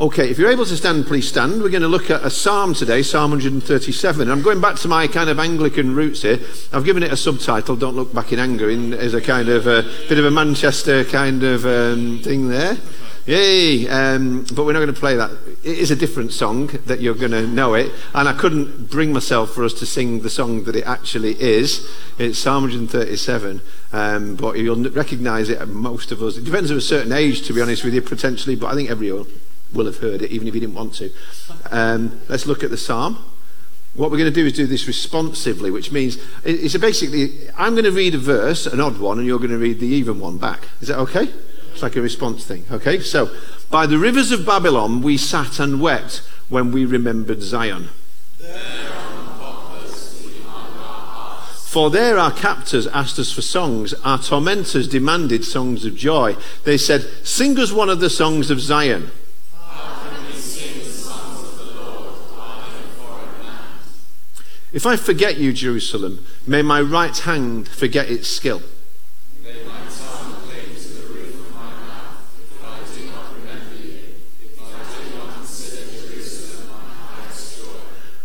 Okay, if you're able to stand, please stand. We're going to look at a psalm today, Psalm 137. I'm going back to my kind of Anglican roots here. I've given it a subtitle, Don't Look Back in Anger, in, as a kind of a bit of a Manchester kind of um, thing there. Yay! Um, but we're not going to play that. It is a different song that you're going to know it. And I couldn't bring myself for us to sing the song that it actually is. It's Psalm 137. Um, but you'll recognize it, most of us. It depends on a certain age, to be honest with you, potentially. But I think everyone will have heard it, even if you didn't want to. Um, let's look at the psalm. What we're going to do is do this responsively, which means it's basically I'm going to read a verse, an odd one, and you're going to read the even one back. Is that okay? It's like a response thing. Okay? So, by the rivers of Babylon we sat and wept when we remembered Zion. For there our captors asked us for songs, our tormentors demanded songs of joy. They said, Sing us one of the songs of Zion. If I forget you, Jerusalem, may my right hand forget its skill.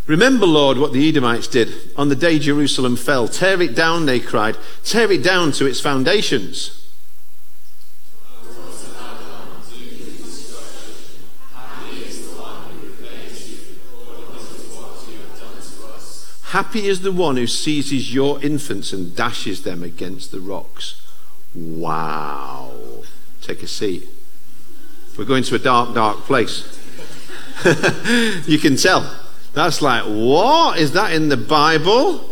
Remember, Lord, what the Edomites did on the day Jerusalem fell. Tear it down, they cried. Tear it down to its foundations. Happy is the one who seizes your infants and dashes them against the rocks. Wow. Take a seat. We're going to a dark, dark place. you can tell. That's like, what? Is that in the Bible?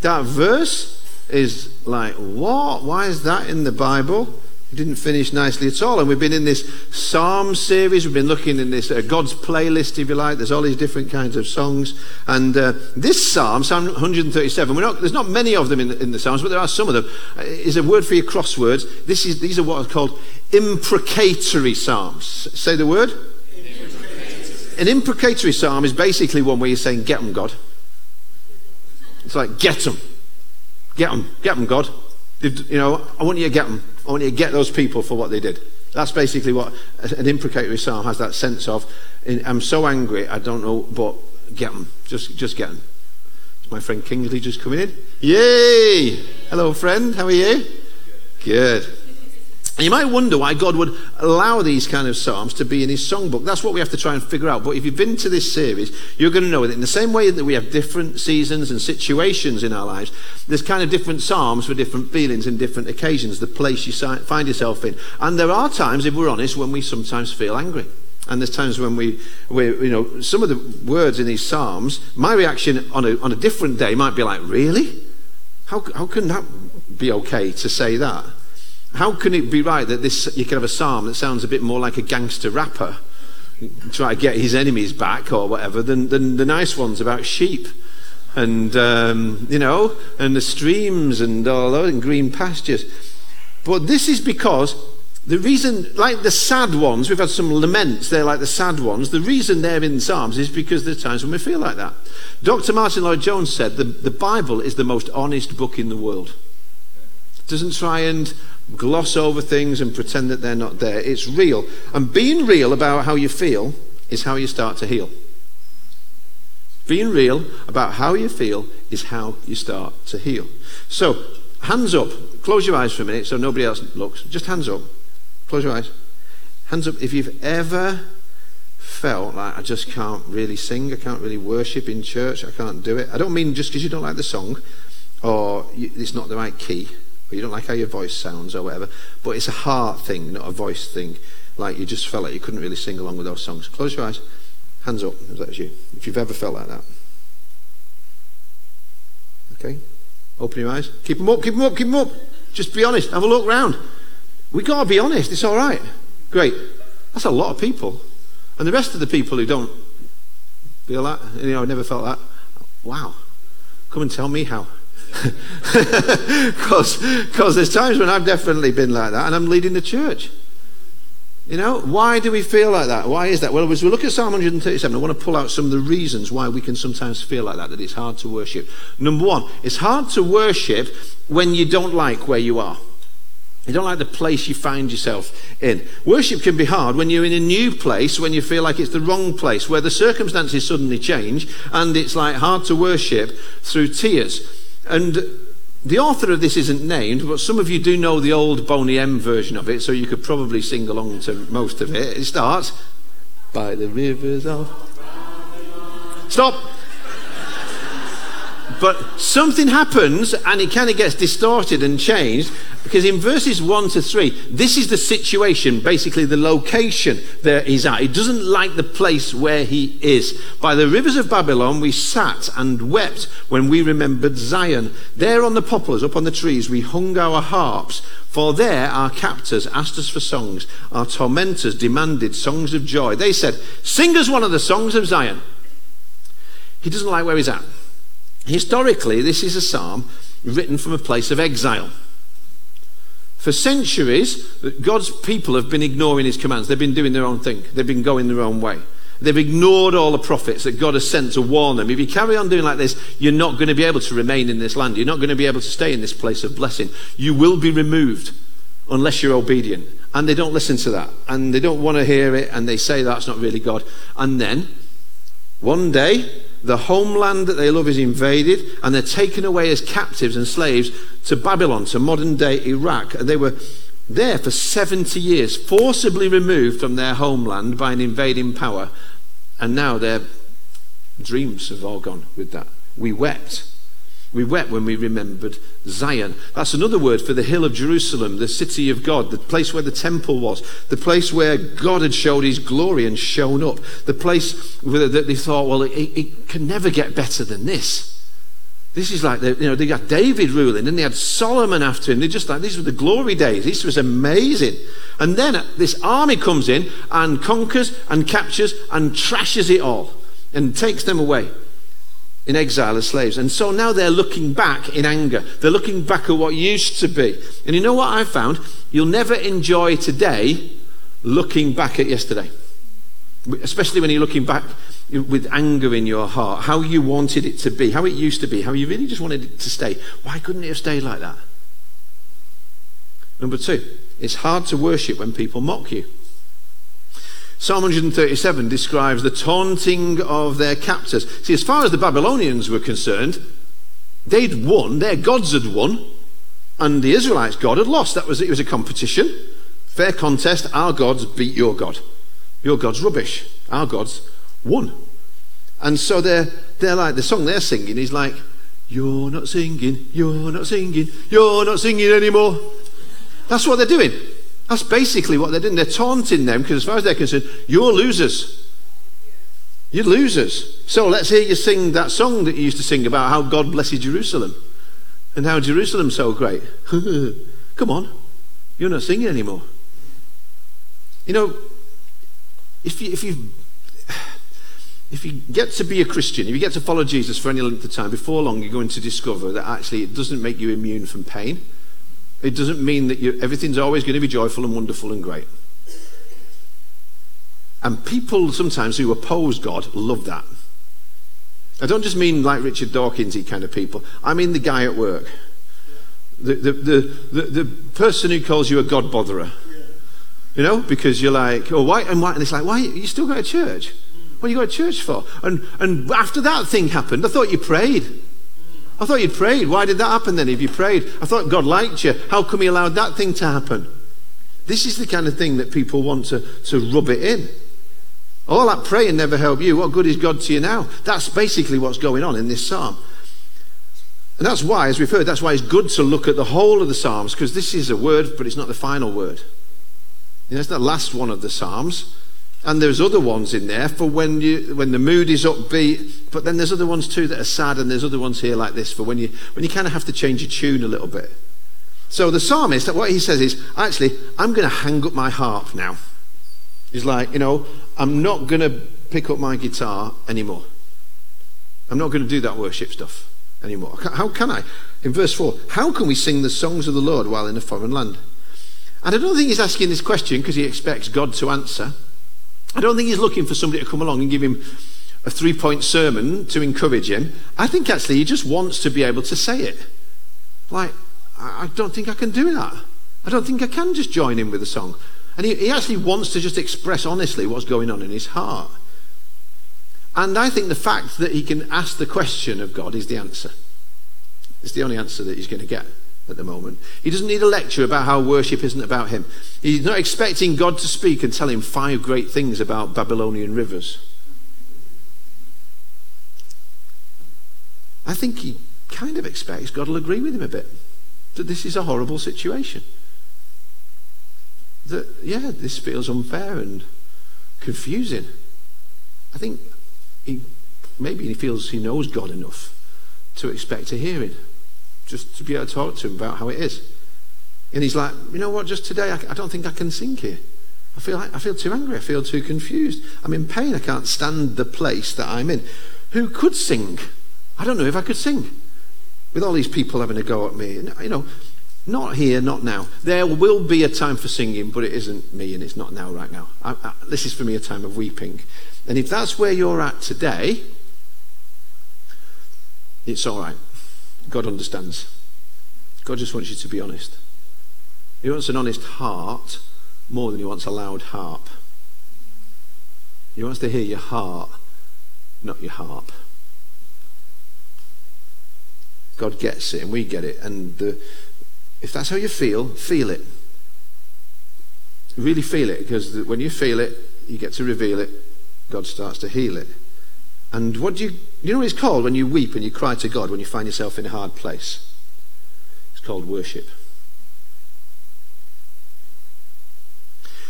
That verse is like, what? Why is that in the Bible? Didn't finish nicely at all. And we've been in this Psalm series. We've been looking in this uh, God's playlist, if you like. There's all these different kinds of songs. And uh, this Psalm, Psalm 137, not, there's not many of them in the, in the, Psalms, but there are some of them, uh, is a word for your crosswords. This is, these are what are called imprecatory Psalms. Say the word. An imprecatory Psalm is basically one where you're saying, Get them, God. It's like, Get them. Get them. Get them, God. You know, I want you to get them. I want you to get those people for what they did. That's basically what an imprecatory psalm has that sense of. I'm so angry, I don't know, but get them. Just, just get them. Is my friend Kingsley just coming in? Yay! Hello, friend. How are you? Good. You might wonder why God would allow these kind of psalms to be in his songbook. That's what we have to try and figure out. But if you've been to this series, you're going to know that in the same way that we have different seasons and situations in our lives, there's kind of different psalms for different feelings and different occasions, the place you find yourself in. And there are times, if we're honest, when we sometimes feel angry. And there's times when we, we, you know, some of the words in these psalms, my reaction on a, on a different day might be like, really? How, how can that be okay to say that? How can it be right that this you can have a psalm that sounds a bit more like a gangster rapper try to get his enemies back or whatever than, than the nice ones about sheep and um, you know and the streams and all those and green pastures. But this is because the reason, like the sad ones, we've had some laments, they're like the sad ones. The reason they're in Psalms is because there's times when we feel like that. Dr. Martyn Lloyd-Jones said the, the Bible is the most honest book in the world. It doesn't try and gloss over things and pretend that they're not there. It's real. And being real about how you feel is how you start to heal. Being real about how you feel is how you start to heal. So, hands up. Close your eyes for a minute so nobody else looks. Just hands up. Close your eyes. Hands up if you've ever felt like I just can't really sing, I can't really worship in church, I can't do it. I don't mean just because you don't like the song or it's not the right key or you don't like how your voice sounds or whatever. But it's a heart thing, not a voice thing. Like you just felt like you couldn't really sing along with those songs. Close your eyes. Hands up if that's you. If you've ever felt like that. Okay? Open your eyes. Keep them up, keep them up, keep them up. Just be honest. Have a look round. we got to be honest. It's all right. Great. That's a lot of people. And the rest of the people who don't feel that, you know, never felt that, wow. Come and tell me how. Because there's times when I've definitely been like that and I'm leading the church. You know, why do we feel like that? Why is that? Well, as we look at Psalm 137, I want to pull out some of the reasons why we can sometimes feel like that, that it's hard to worship. Number one, it's hard to worship when you don't like where you are. You don't like the place you find yourself in. Worship can be hard when you're in a new place, when you feel like it's the wrong place, where the circumstances suddenly change, and it's like hard to worship through tears. And the author of this isn't named, but some of you do know the old Boney M version of it, so you could probably sing along to most of it. It starts by the rivers of. Stop! But something happens and it kind of gets distorted and changed because in verses 1 to 3, this is the situation, basically the location that he's at. He doesn't like the place where he is. By the rivers of Babylon, we sat and wept when we remembered Zion. There on the poplars, up on the trees, we hung our harps. For there our captors asked us for songs. Our tormentors demanded songs of joy. They said, Sing us one of the songs of Zion. He doesn't like where he's at. Historically, this is a psalm written from a place of exile. For centuries, God's people have been ignoring his commands. They've been doing their own thing, they've been going their own way. They've ignored all the prophets that God has sent to warn them. If you carry on doing like this, you're not going to be able to remain in this land. You're not going to be able to stay in this place of blessing. You will be removed unless you're obedient. And they don't listen to that. And they don't want to hear it. And they say that's not really God. And then, one day, the homeland that they love is invaded and they're taken away as captives and slaves to Babylon, to modern day Iraq. And they were there for 70 years, forcibly removed from their homeland by an invading power. And now their dreams have all gone with that. We wept we wept when we remembered Zion. That's another word for the hill of Jerusalem, the city of God, the place where the temple was, the place where God had showed his glory and shown up, the place that they thought, well, it, it can never get better than this. This is like, the, you know, they got David ruling and they had Solomon after him. They're just like, these were the glory days. This was amazing. And then this army comes in and conquers and captures and trashes it all and takes them away in exile as slaves. And so now they're looking back in anger. They're looking back at what used to be. And you know what I found? You'll never enjoy today looking back at yesterday. Especially when you're looking back with anger in your heart, how you wanted it to be, how it used to be, how you really just wanted it to stay. Why couldn't it have stayed like that? Number two, it's hard to worship when people mock you. Psalm 137 describes the taunting of their captors. See, as far as the Babylonians were concerned, they'd won, their gods had won, and the Israelites' God had lost. That was it was a competition, fair contest. Our gods beat your God. Your God's rubbish. Our gods won. And so they're they're like the song they're singing is like, You're not singing, you're not singing, you're not singing anymore. That's what they're doing. That's basically what they're doing. They're taunting them because, as far as they're concerned, you're losers. You're losers. So let's hear you sing that song that you used to sing about how God blesses Jerusalem and how Jerusalem's so great. Come on. You're not singing anymore. You know, if you, if you if you get to be a Christian, if you get to follow Jesus for any length of time, before long you're going to discover that actually it doesn't make you immune from pain. It doesn't mean that you, everything's always going to be joyful and wonderful and great. And people sometimes who oppose God love that. I don't just mean like Richard Dawkinsy kind of people. I mean the guy at work. The, the, the, the, the person who calls you a God botherer. You know, because you're like, oh, why? And, why? and it's like, why? You still go to church? What you going to church for? And, and after that thing happened, I thought you prayed. I thought you'd prayed. Why did that happen then if you prayed? I thought God liked you. How come He allowed that thing to happen? This is the kind of thing that people want to, to rub it in. All that praying never helped you. What good is God to you now? That's basically what's going on in this psalm. And that's why, as we've heard, that's why it's good to look at the whole of the Psalms, because this is a word, but it's not the final word. You know, it's not the last one of the Psalms. And there's other ones in there for when you when the mood is upbeat. But then there's other ones too that are sad, and there's other ones here like this for when you when you kind of have to change your tune a little bit. So the psalmist, what he says is, actually, I'm going to hang up my harp now. He's like, you know, I'm not going to pick up my guitar anymore. I'm not going to do that worship stuff. anymore. How can I? In verse 4, how can we sing the songs of the Lord while in a foreign land? And I don't think he's asking this question because he expects God to answer. I don't think he's looking for somebody to come along and give him a three point sermon to encourage him. I think actually he just wants to be able to say it. Like, I don't think I can do that. I don't think I can just join in with a song. And he, he actually wants to just express honestly what's going on in his heart. And I think the fact that he can ask the question of God is the answer. It's the only answer that he's going to get at the moment. He doesn't need a lecture about how worship isn't about him. He's not expecting God to speak and tell him five great things about Babylonian rivers. I think he kind of expects God will agree with him a bit that this is a horrible situation. That, yeah, this feels unfair and confusing. I think he, maybe he feels he knows God enough to expect a hearing, just to be able to talk to him about how it is. And he's like, you know what, just today, I, I don't think I can sing here. I feel, like, I feel too angry. I feel too confused. I'm in pain. I can't stand the place that I'm in. Who could sing? I don't know if I could sing with all these people having a go at me. You know, not here, not now. There will be a time for singing, but it isn't me and it's not now, right now. I, I, this is for me a time of weeping. And if that's where you're at today, it's all right. God understands. God just wants you to be honest. He wants an honest heart more than he wants a loud harp. He wants to hear your heart, not your harp. God gets it and we get it. And the, if that's how you feel, feel it. Really feel it because when you feel it, you get to reveal it. God starts to heal it. And what do you, you know what it's called when you weep and you cry to God when you find yourself in a hard place? It's called worship.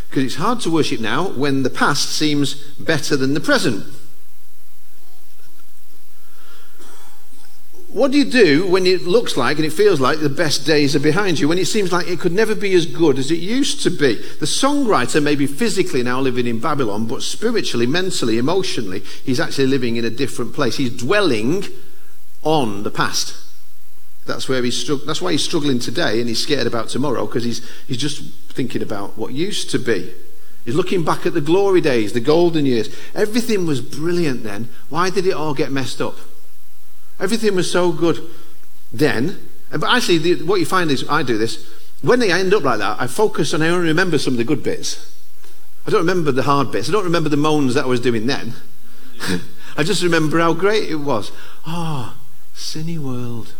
Because it's hard to worship now when the past seems better than the present. What do you do when it looks like and it feels like the best days are behind you, when it seems like it could never be as good as it used to be? The songwriter may be physically now living in Babylon, but spiritually, mentally, emotionally, he's actually living in a different place. He's dwelling on the past. That's where he's strugg- that's why he's struggling today and he's scared about tomorrow because he's, he's just thinking about what used to be. He's looking back at the glory days, the golden years. Everything was brilliant then. Why did it all get messed up? Everything was so good then. But actually, the, what you find is, I do this, when they end up like that, I focus and I only remember some of the good bits. I don't remember the hard bits. I don't remember the moans that I was doing then. I just remember how great it was. Ah, oh, world,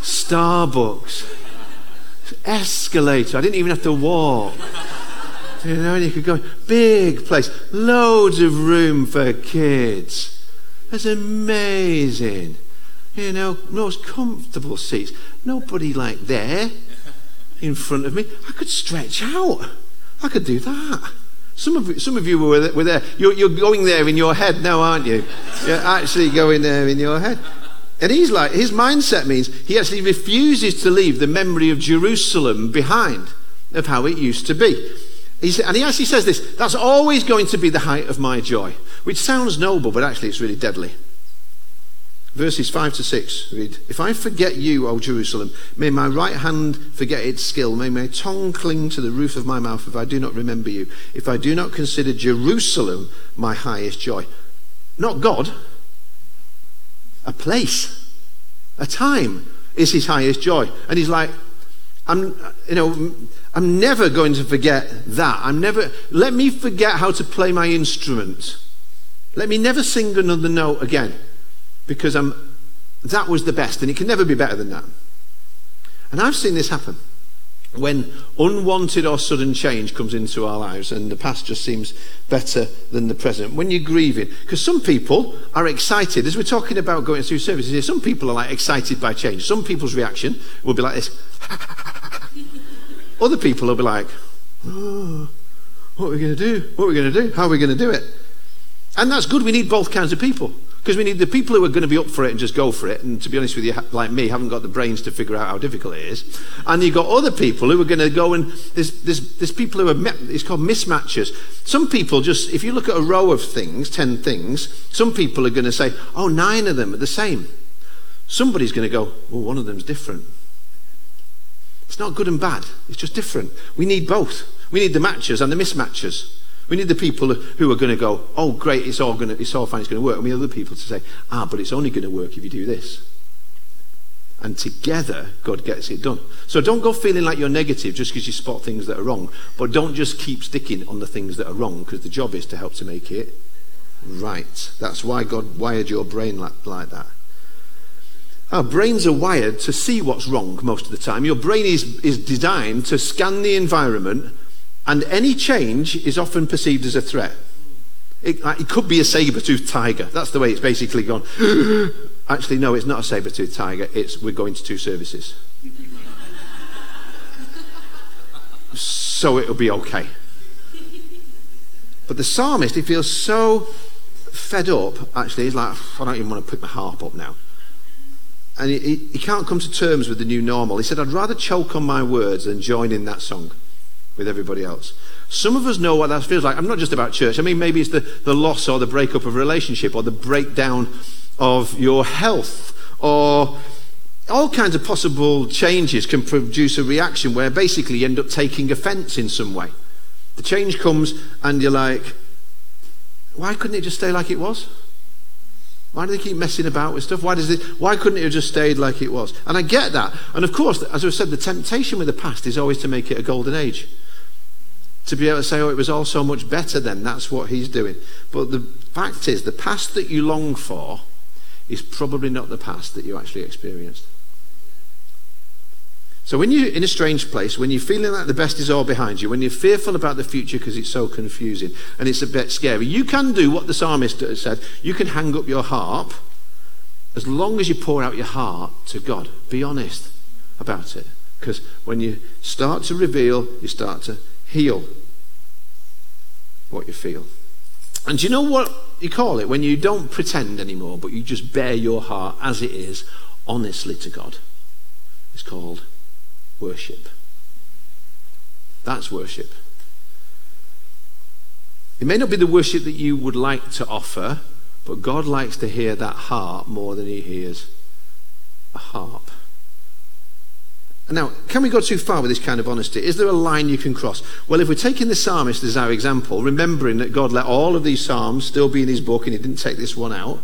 Starbucks. Escalator. I didn't even have to walk. You know, and you could go, big place, loads of room for kids. That's amazing. You know, most comfortable seats. Nobody like there in front of me. I could stretch out. I could do that. Some of you, some of you were, were there. You're, you're going there in your head now, aren't you? You're actually going there in your head. And he's like, his mindset means he actually refuses to leave the memory of Jerusalem behind, of how it used to be. He's, and he actually says this that's always going to be the height of my joy, which sounds noble, but actually it's really deadly. Verses 5 to 6 read If I forget you, O Jerusalem, may my right hand forget its skill, may my tongue cling to the roof of my mouth if I do not remember you, if I do not consider Jerusalem my highest joy. Not God, a place, a time is his highest joy. And he's like, I'm, you know, I'm never going to forget that. I'm never, let me forget how to play my instrument. Let me never sing another note again because I'm, that was the best and it can never be better than that. And I've seen this happen when unwanted or sudden change comes into our lives and the past just seems better than the present. When you're grieving, because some people are excited, as we're talking about going through services here, some people are like excited by change. Some people's reaction will be like this. Other people will be like, oh, what are we going to do? What are we going to do? How are we going to do it? And that's good. We need both kinds of people. Because we need the people who are going to be up for it and just go for it. And to be honest with you, like me, haven't got the brains to figure out how difficult it is. And you've got other people who are going to go and there's, there's, there's people who are, it's called mismatches. Some people just, if you look at a row of things, 10 things, some people are going to say, oh, nine of them are the same. Somebody's going to go, well, one of them's different. It's not good and bad. It's just different. We need both. We need the matches and the mismatches. We need the people who are going to go, oh, great, it's all, to, it's all fine, it's going to work. And we need other people to say, ah, but it's only going to work if you do this. And together, God gets it done. So don't go feeling like you're negative just because you spot things that are wrong. But don't just keep sticking on the things that are wrong because the job is to help to make it right. That's why God wired your brain like, like that. Our brains are wired to see what's wrong most of the time. Your brain is, is designed to scan the environment and any change is often perceived as a threat. It, it could be a saber-toothed tiger. That's the way it's basically gone. Actually, no, it's not a saber-toothed tiger. It's we're going to two services. so it'll be okay. But the psalmist, he feels so fed up, actually, he's like, I don't even want to pick my harp up now. And he, he, he can't come to terms with the new normal. He said, I'd rather choke on my words than join in that song with everybody else. Some of us know what that feels like. I'm not just about church. I mean, maybe it's the, the loss or the breakup of a relationship or the breakdown of your health or all kinds of possible changes can produce a reaction where basically you end up taking offense in some way. The change comes and you're like, why couldn't it just stay like it was? Why do they keep messing about with stuff? Why, does it, why couldn't it have just stayed like it was? And I get that. And of course, as I said, the temptation with the past is always to make it a golden age. To be able to say, oh, it was all so much better then. That's what he's doing. But the fact is, the past that you long for is probably not the past that you actually experienced. So when you're in a strange place, when you're feeling like the best is all behind you, when you're fearful about the future because it's so confusing and it's a bit scary, you can do what the psalmist said. You can hang up your harp as long as you pour out your heart to God. Be honest about it. Because when you start to reveal, you start to heal what you feel. And do you know what you call it? When you don't pretend anymore, but you just bare your heart as it is, honestly to God. It's called worship. That's worship. It may not be the worship that you would like to offer, but God likes to hear that heart more than he hears a harp. Now, can we go too far with this kind of honesty? Is there a line you can cross? Well, if we're taking the psalmist as our example, remembering that God let all of these psalms still be in his book and he didn't take this one out,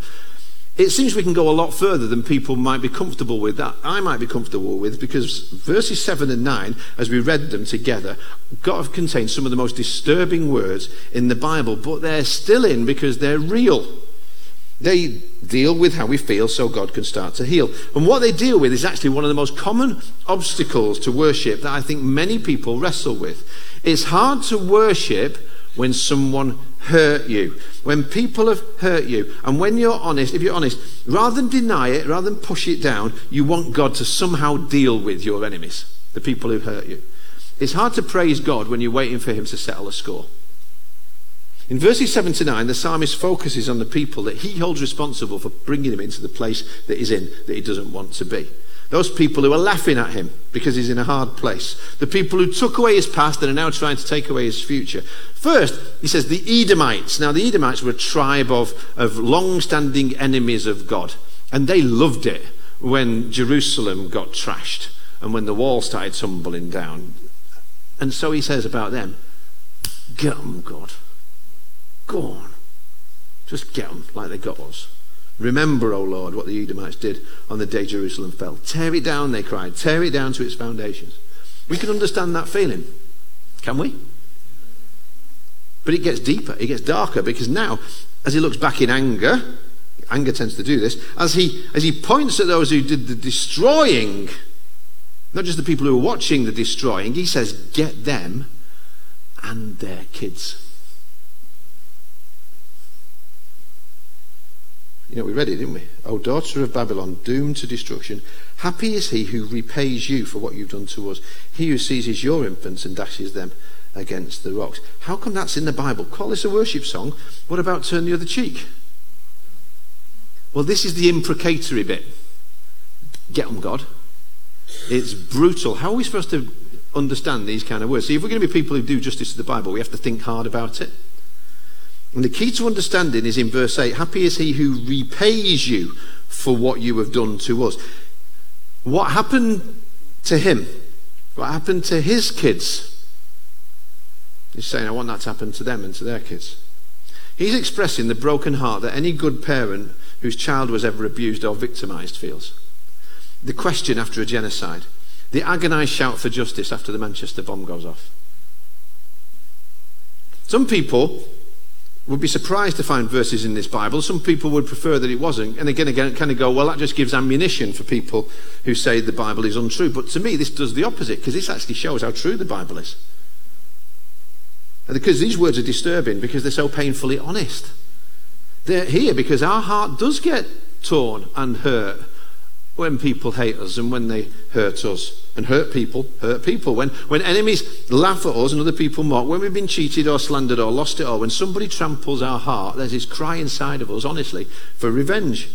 it seems we can go a lot further than people might be comfortable with, that I might be comfortable with, because verses 7 and 9, as we read them together, God contains some of the most disturbing words in the Bible, but they're still in because they're real. They deal with how we feel so God can start to heal. And what they deal with is actually one of the most common obstacles to worship that I think many people wrestle with. It's hard to worship when someone hurt you, when people have hurt you, and when you're honest, if you're honest, rather than deny it, rather than push it down, you want God to somehow deal with your enemies, the people who hurt you. It's hard to praise God when you're waiting for Him to settle a score. In verses 7 to 9, the psalmist focuses on the people that he holds responsible for bringing him into the place that he's in that he doesn't want to be. Those people who are laughing at him because he's in a hard place. The people who took away his past and are now trying to take away his future. First, he says the Edomites. Now, the Edomites were a tribe of, of long standing enemies of God. And they loved it when Jerusalem got trashed and when the wall started tumbling down. And so he says about them, Get them, God. Go on. Just get them like they got us. Remember, O Lord, what the Edomites did on the day Jerusalem fell. Tear it down, they cried. Tear it down to its foundations. We can understand that feeling. Can we? But it gets deeper, it gets darker, because now, as he looks back in anger, anger tends to do this, as he, as he points at those who did the destroying, not just the people who were watching the destroying, he says, Get them and their kids. You know, we read it, didn't we? O daughter of Babylon, doomed to destruction, happy is he who repays you for what you've done to us. He who seizes your infants and dashes them against the rocks. How come that's in the Bible? Call this a worship song. What about turn the other cheek? Well, this is the imprecatory bit. Get them, God. It's brutal. How are we supposed to understand these kind of words? See, if we're going to be people who do justice to the Bible, we have to think hard about it. And the key to understanding is in verse 8 Happy is he who repays you for what you have done to us. What happened to him? What happened to his kids? He's saying, I want that to happen to them and to their kids. He's expressing the broken heart that any good parent whose child was ever abused or victimized feels. The question after a genocide, the agonized shout for justice after the Manchester bomb goes off. Some people would be surprised to find verses in this Bible. Some people would prefer that it wasn't. And again, again, kind of go, well, that just gives ammunition for people who say the Bible is untrue. But to me, this does the opposite because this actually shows how true the Bible is. And because these words are disturbing because they're so painfully honest. They're here because our heart does get torn and hurt when people hate us and when they hurt us. And hurt people, hurt people. When, when enemies laugh at us and other people mock, when we've been cheated or slandered or lost it all, when somebody tramples our heart, there's this cry inside of us, honestly, for revenge.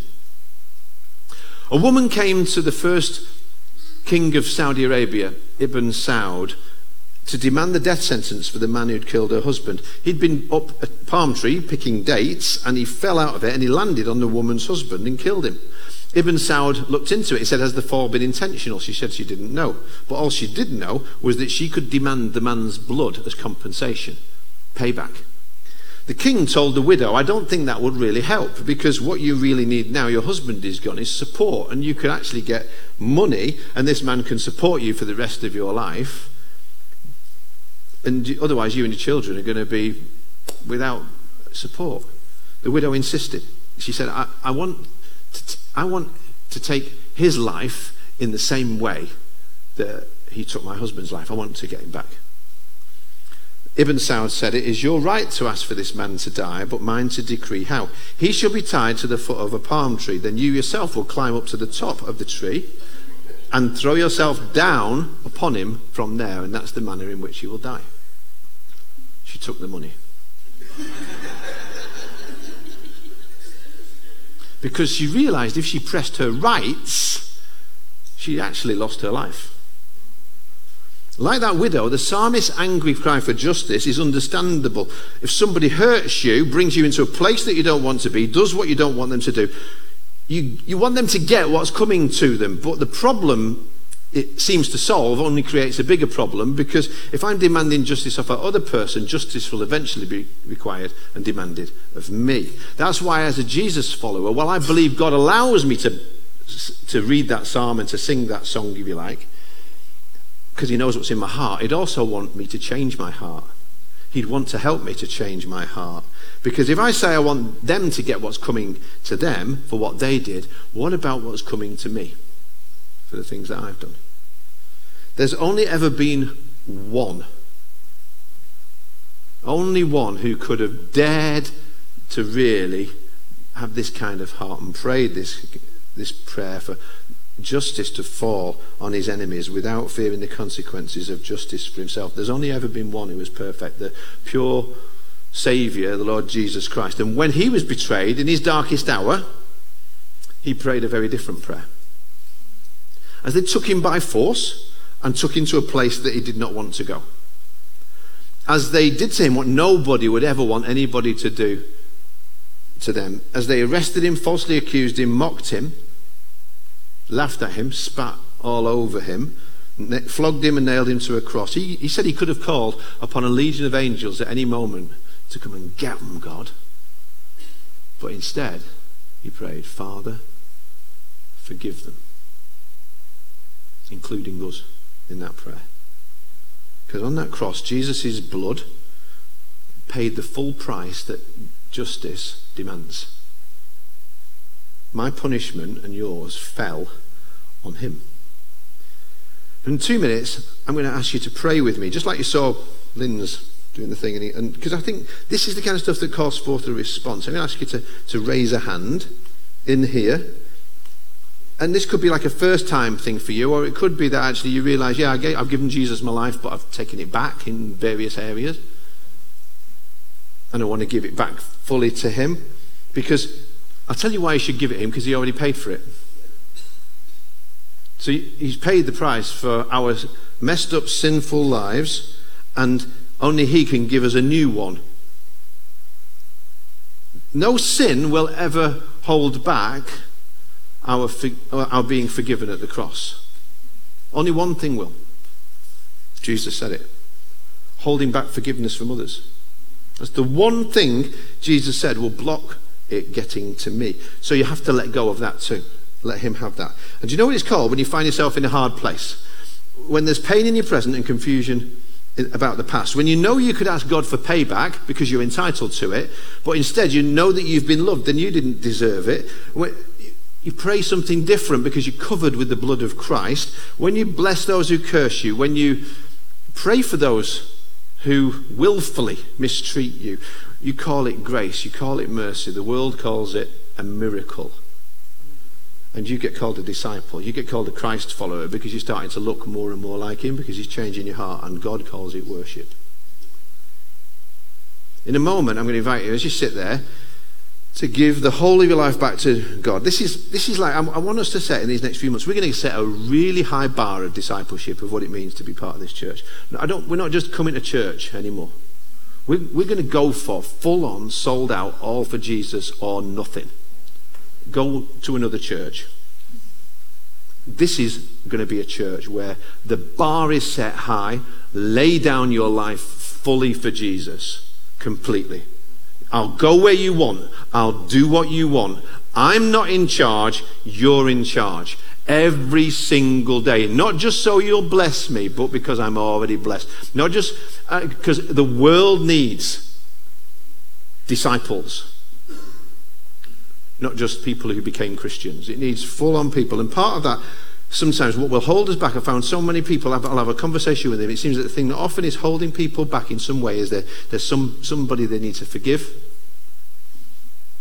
A woman came to the first king of Saudi Arabia, Ibn Saud, to demand the death sentence for the man who'd killed her husband. He'd been up a palm tree picking dates and he fell out of it and he landed on the woman's husband and killed him. Ibn Saud looked into it. He said, Has the fall been intentional? She said she didn't know. But all she did know was that she could demand the man's blood as compensation, payback. The king told the widow, I don't think that would really help because what you really need now, your husband is gone, is support. And you can actually get money, and this man can support you for the rest of your life. And otherwise, you and your children are going to be without support. The widow insisted. She said, I, I want to, I want to take his life in the same way that he took my husband's life. I want to get him back. Ibn Saud said, It is your right to ask for this man to die, but mine to decree how. He shall be tied to the foot of a palm tree. Then you yourself will climb up to the top of the tree and throw yourself down upon him from there, and that's the manner in which he will die. She took the money because she realized if she pressed her rights, she actually lost her life. Like that widow, the psalmist's angry cry for justice is understandable. If somebody hurts you, brings you into a place that you don't want to be, does what you don't want them to do, you, you want them to get what's coming to them. But the problem it seems to solve only creates a bigger problem because if I'm demanding justice of a other person, justice will eventually be required and demanded of me. That's why, as a Jesus follower, while I believe God allows me to, to read that psalm and to sing that song, if you like, because He knows what's in my heart, He'd also want me to change my heart. He'd want to help me to change my heart. Because if I say I want them to get what's coming to them for what they did, what about what's coming to me? for the things that I've done. There's only ever been one, only one who could have dared to really have this kind of heart and prayed this, this prayer for justice to fall on his enemies without fearing the consequences of justice for himself. There's only ever been one who was perfect, the pure Saviour, the Lord Jesus Christ. And when he was betrayed in his darkest hour, he prayed a very different prayer as they took him by force and took him to a place that he did not want to go. As they did to him what nobody would ever want anybody to do to them, as they arrested him, falsely accused him, mocked him, laughed at him, spat all over him, flogged him and nailed him to a cross. He, he said he could have called upon a legion of angels at any moment to come and get them, God. But instead, he prayed, Father, forgive them including us in that prayer. Because on that cross, Jesus' blood paid the full price that justice demands. My punishment and yours fell on him. In two minutes, I'm going to ask you to pray with me, just like you saw Lynn's doing the thing. And because I think this is the kind of stuff that calls forth a response. I'm going to ask you to, to raise a hand in here and this could be like a first time thing for you, or it could be that actually you realize, yeah, I've given Jesus my life, but I've taken it back in various areas. And I want to give it back fully to Him. Because I'll tell you why you should give it him because he already paid for it. So he's paid the price for our messed up, sinful lives, and only he can give us a new one. No sin will ever hold back our, our being forgiven at the cross. Only one thing will. Jesus said it holding back forgiveness from others. That's the one thing Jesus said will block it getting to me. So you have to let go of that too. Let Him have that. And do you know what it's called when you find yourself in a hard place? When there's pain in your present and confusion about the past. When you know you could ask God for payback because you're entitled to it, but instead you know that you've been loved and you didn't deserve it. When you pray something different because you're covered with the blood of Christ. When you bless those who curse you, when you pray for those who willfully mistreat you, you call it grace, you call it mercy. The world calls it a miracle. And you get called a disciple. You get called a Christ follower because you're starting to look more and more like him because he's changing your heart, and God calls it worship. In a moment, I'm going to invite you as you sit there to give the whole of your life back to God. This is, this is like, I, I want us to set in these next few months, we're going to set a really high bar of discipleship of what it means to be part of this church. I don't, we're not just coming to church anymore. We're, we're going to go for full on, sold out, all for Jesus or nothing. Go to another church. This is going to be a church where the bar is set high. Lay down your life fully for Jesus, completely. I'll go where you want. I'll do what you want. I'm not in charge. You're in charge. Every single day. Not just so you'll bless me, but because I'm already blessed. Not just because uh, the world needs disciples. Not just people who became Christians. It needs full on people. And part of that sometimes what will hold us back, I found so many people, I'll have a conversation with them. It seems that the thing that often is holding people back in some way is that there's some, somebody they need to forgive.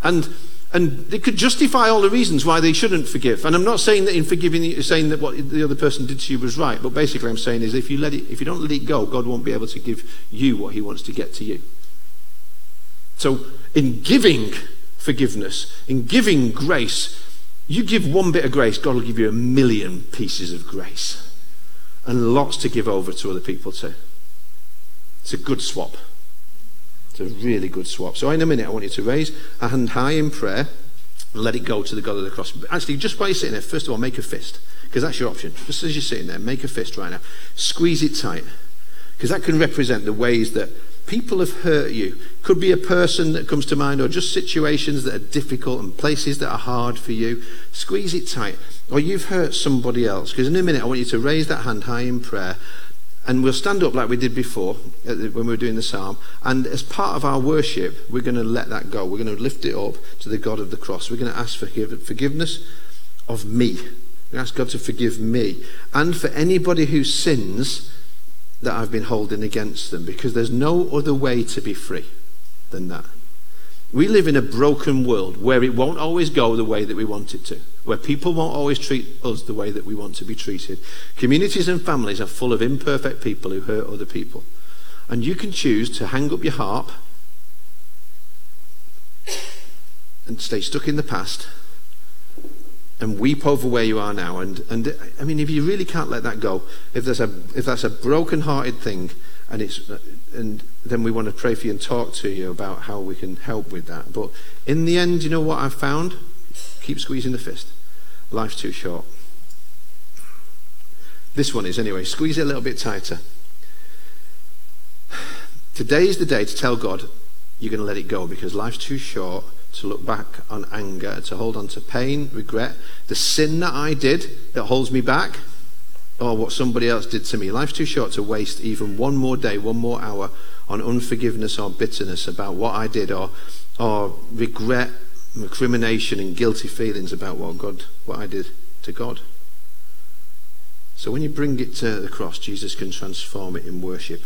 And, and they could justify all the reasons why they shouldn't forgive. And I'm not saying that in forgiving, saying that what the other person did to you was right, but basically I'm saying is if you, let it, if you don't let it go, God won't be able to give you what he wants to get to you. So in giving forgiveness, in giving grace, you give one bit of grace, God will give you a million pieces of grace and lots to give over to other people too. It's a good swap. It's a really good swap. So, in a minute, I want you to raise a hand high in prayer and let it go to the God of the cross. Actually, just while you're sitting there, first of all, make a fist because that's your option. Just as you're sitting there, make a fist right now. Squeeze it tight because that can represent the ways that people have hurt you. Could be a person that comes to mind, or just situations that are difficult and places that are hard for you. Squeeze it tight. Or you've hurt somebody else. Because in a minute, I want you to raise that hand high in prayer. And we'll stand up like we did before when we were doing the psalm. And as part of our worship, we're going to let that go. We're going to lift it up to the God of the cross. We're going to ask for forgiveness of me. We ask God to forgive me. And for anybody who sins, that I've been holding against them because there's no other way to be free than that. We live in a broken world where it won't always go the way that we want it to, where people won't always treat us the way that we want to be treated. Communities and families are full of imperfect people who hurt other people. And you can choose to hang up your harp and stay stuck in the past and weep over where you are now. And, and I mean, if you really can't let that go, if, there's a, if that's a broken-hearted thing, and, it's, and then we want to pray for you and talk to you about how we can help with that. But in the end, you know what I've found? Keep squeezing the fist. Life's too short. This one is, anyway. Squeeze it a little bit tighter. Today is the day to tell God you're going to let it go because life's too short to look back on anger, to hold on to pain, regret, the sin that I did that holds me back, or what somebody else did to me. Life's too short to waste even one more day, one more hour on unforgiveness or bitterness about what I did, or, or regret, recrimination, and guilty feelings about what God, what I did to God. So when you bring it to the cross, Jesus can transform it in worship.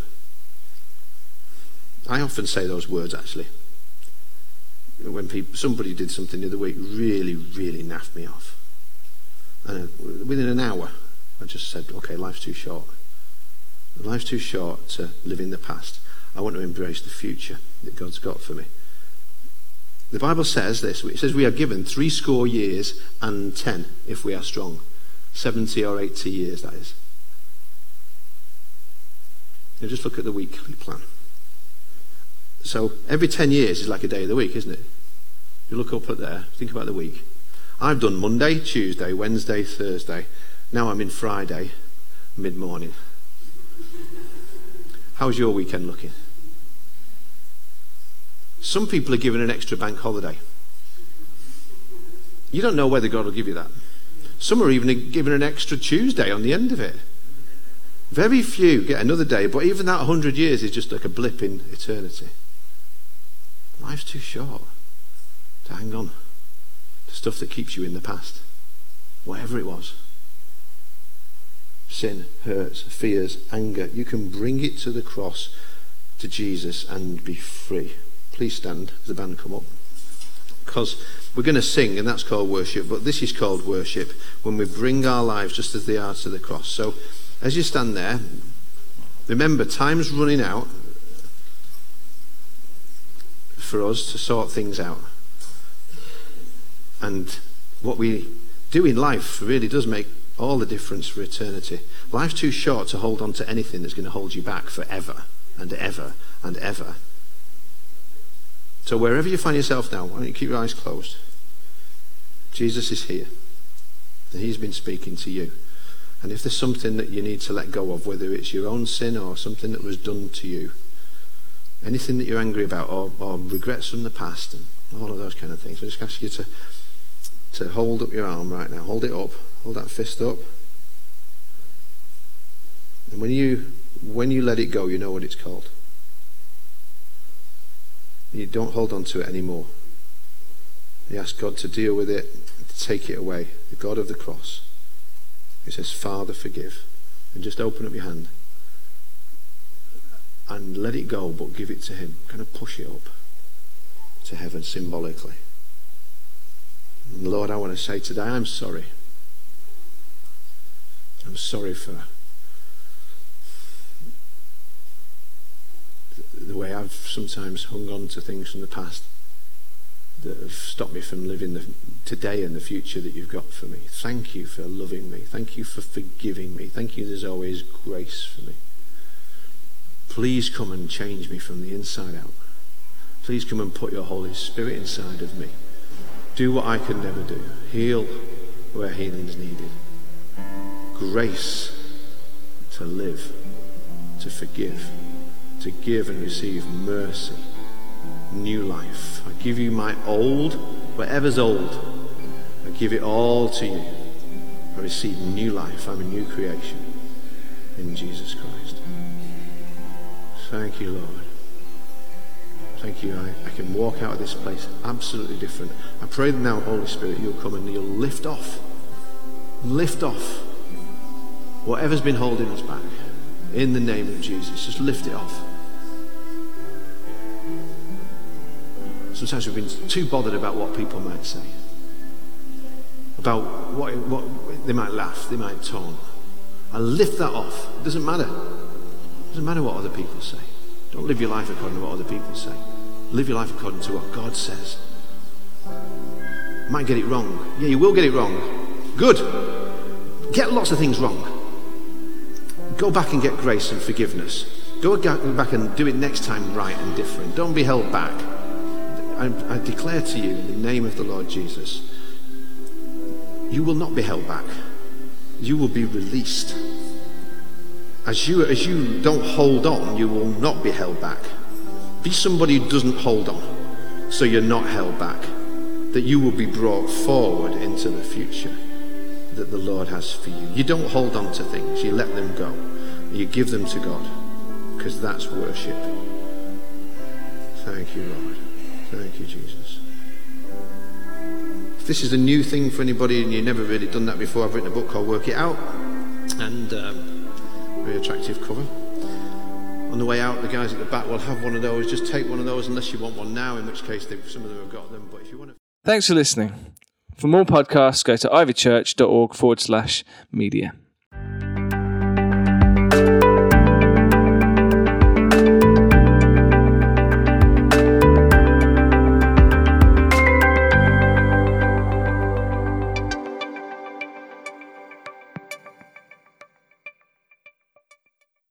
I often say those words actually when people, somebody did something the other week really, really naffed me off. And uh, within an hour, I just said, okay, life's too short. Life's too short to live in the past. I want to embrace the future that God's got for me. The Bible says this it says we are given three score years and ten if we are strong. 70 or 80 years, that is. Now just look at the weekly plan. So every 10 years is like a day of the week, isn't it? You look up at there, think about the week. I've done Monday, Tuesday, Wednesday, Thursday. Now I'm in Friday, mid morning. How's your weekend looking? Some people are given an extra bank holiday. You don't know whether God will give you that. Some are even given an extra Tuesday on the end of it. Very few get another day, but even that 100 years is just like a blip in eternity. Life's too short to hang on to stuff that keeps you in the past, whatever it was. Sin, hurts, fears, anger. You can bring it to the cross, to Jesus, and be free. Please stand as the band come up. Because we're going to sing, and that's called worship, but this is called worship when we bring our lives just as they are to the cross. So as you stand there, remember, time's running out for us to sort things out. And what we do in life really does make all the difference for eternity. Life's too short to hold on to anything that's going to hold you back forever and ever and ever. So wherever you find yourself now, why don't you keep your eyes closed? Jesus is here. And he's been speaking to you. And if there's something that you need to let go of, whether it's your own sin or something that was done to you, anything that you're angry about or, or regrets from the past and all of those kind of things, I just ask you to, to hold up your arm right now. Hold it up. Hold that fist up. And when you when you let it go, you know what it's called. You don't hold on to it anymore. You ask God to deal with it, to take it away. The God of the cross. He says, Father, forgive. And just open up your hand and let it go, but give it to Him. Kind of push it up to heaven symbolically. And Lord, I want to say today, I'm sorry. I'm sorry for the way I've sometimes hung on to things from the past that have stopped me from living the today and the future that you've got for me. Thank you for loving me. Thank you for forgiving me. Thank you there's always grace for me. Please come and change me from the inside out. Please come and put your Holy Spirit inside of me. Do what I could never do. Heal where healing is needed. Grace to live, to forgive, to give and receive mercy new life. I give you my old, whatever's old. I give it all to you. I receive new life. I'm a new creation in Jesus Christ. Thank you, Lord. Thank you. I, I can walk out of this place absolutely different. I pray that now, Holy Spirit, you'll come and you'll lift off. Lift off whatever's been holding us back. In the name of Jesus, just lift it off. Sometimes we've been too bothered about what people might say, about what, what they might laugh, they might taunt. And lift that off. It doesn't matter. It doesn't matter what other people say. Don't live your life according to what other people say. Live your life according to what God says. You might get it wrong. Yeah, you will get it wrong. Good. Get lots of things wrong. Go back and get grace and forgiveness. Go back and do it next time right and different. Don't be held back. I, I declare to you in the name of the Lord Jesus, you will not be held back. You will be released. As you, as you don't hold on, you will not be held back. Be somebody who doesn't hold on, so you're not held back. That you will be brought forward into the future that the Lord has for you. You don't hold on to things, you let them go. You give them to God, because that's worship. Thank you, Lord. Thank you, Jesus. If this is a new thing for anybody and you've never really done that before, I've written a book called Work It Out, and um, very attractive cover. On the way out, the guys at the back will have one of those. Just take one of those unless you want one now, in which case some of them have got them. But if you want to. Thanks for listening. For more podcasts, go to ivychurch.org forward slash media.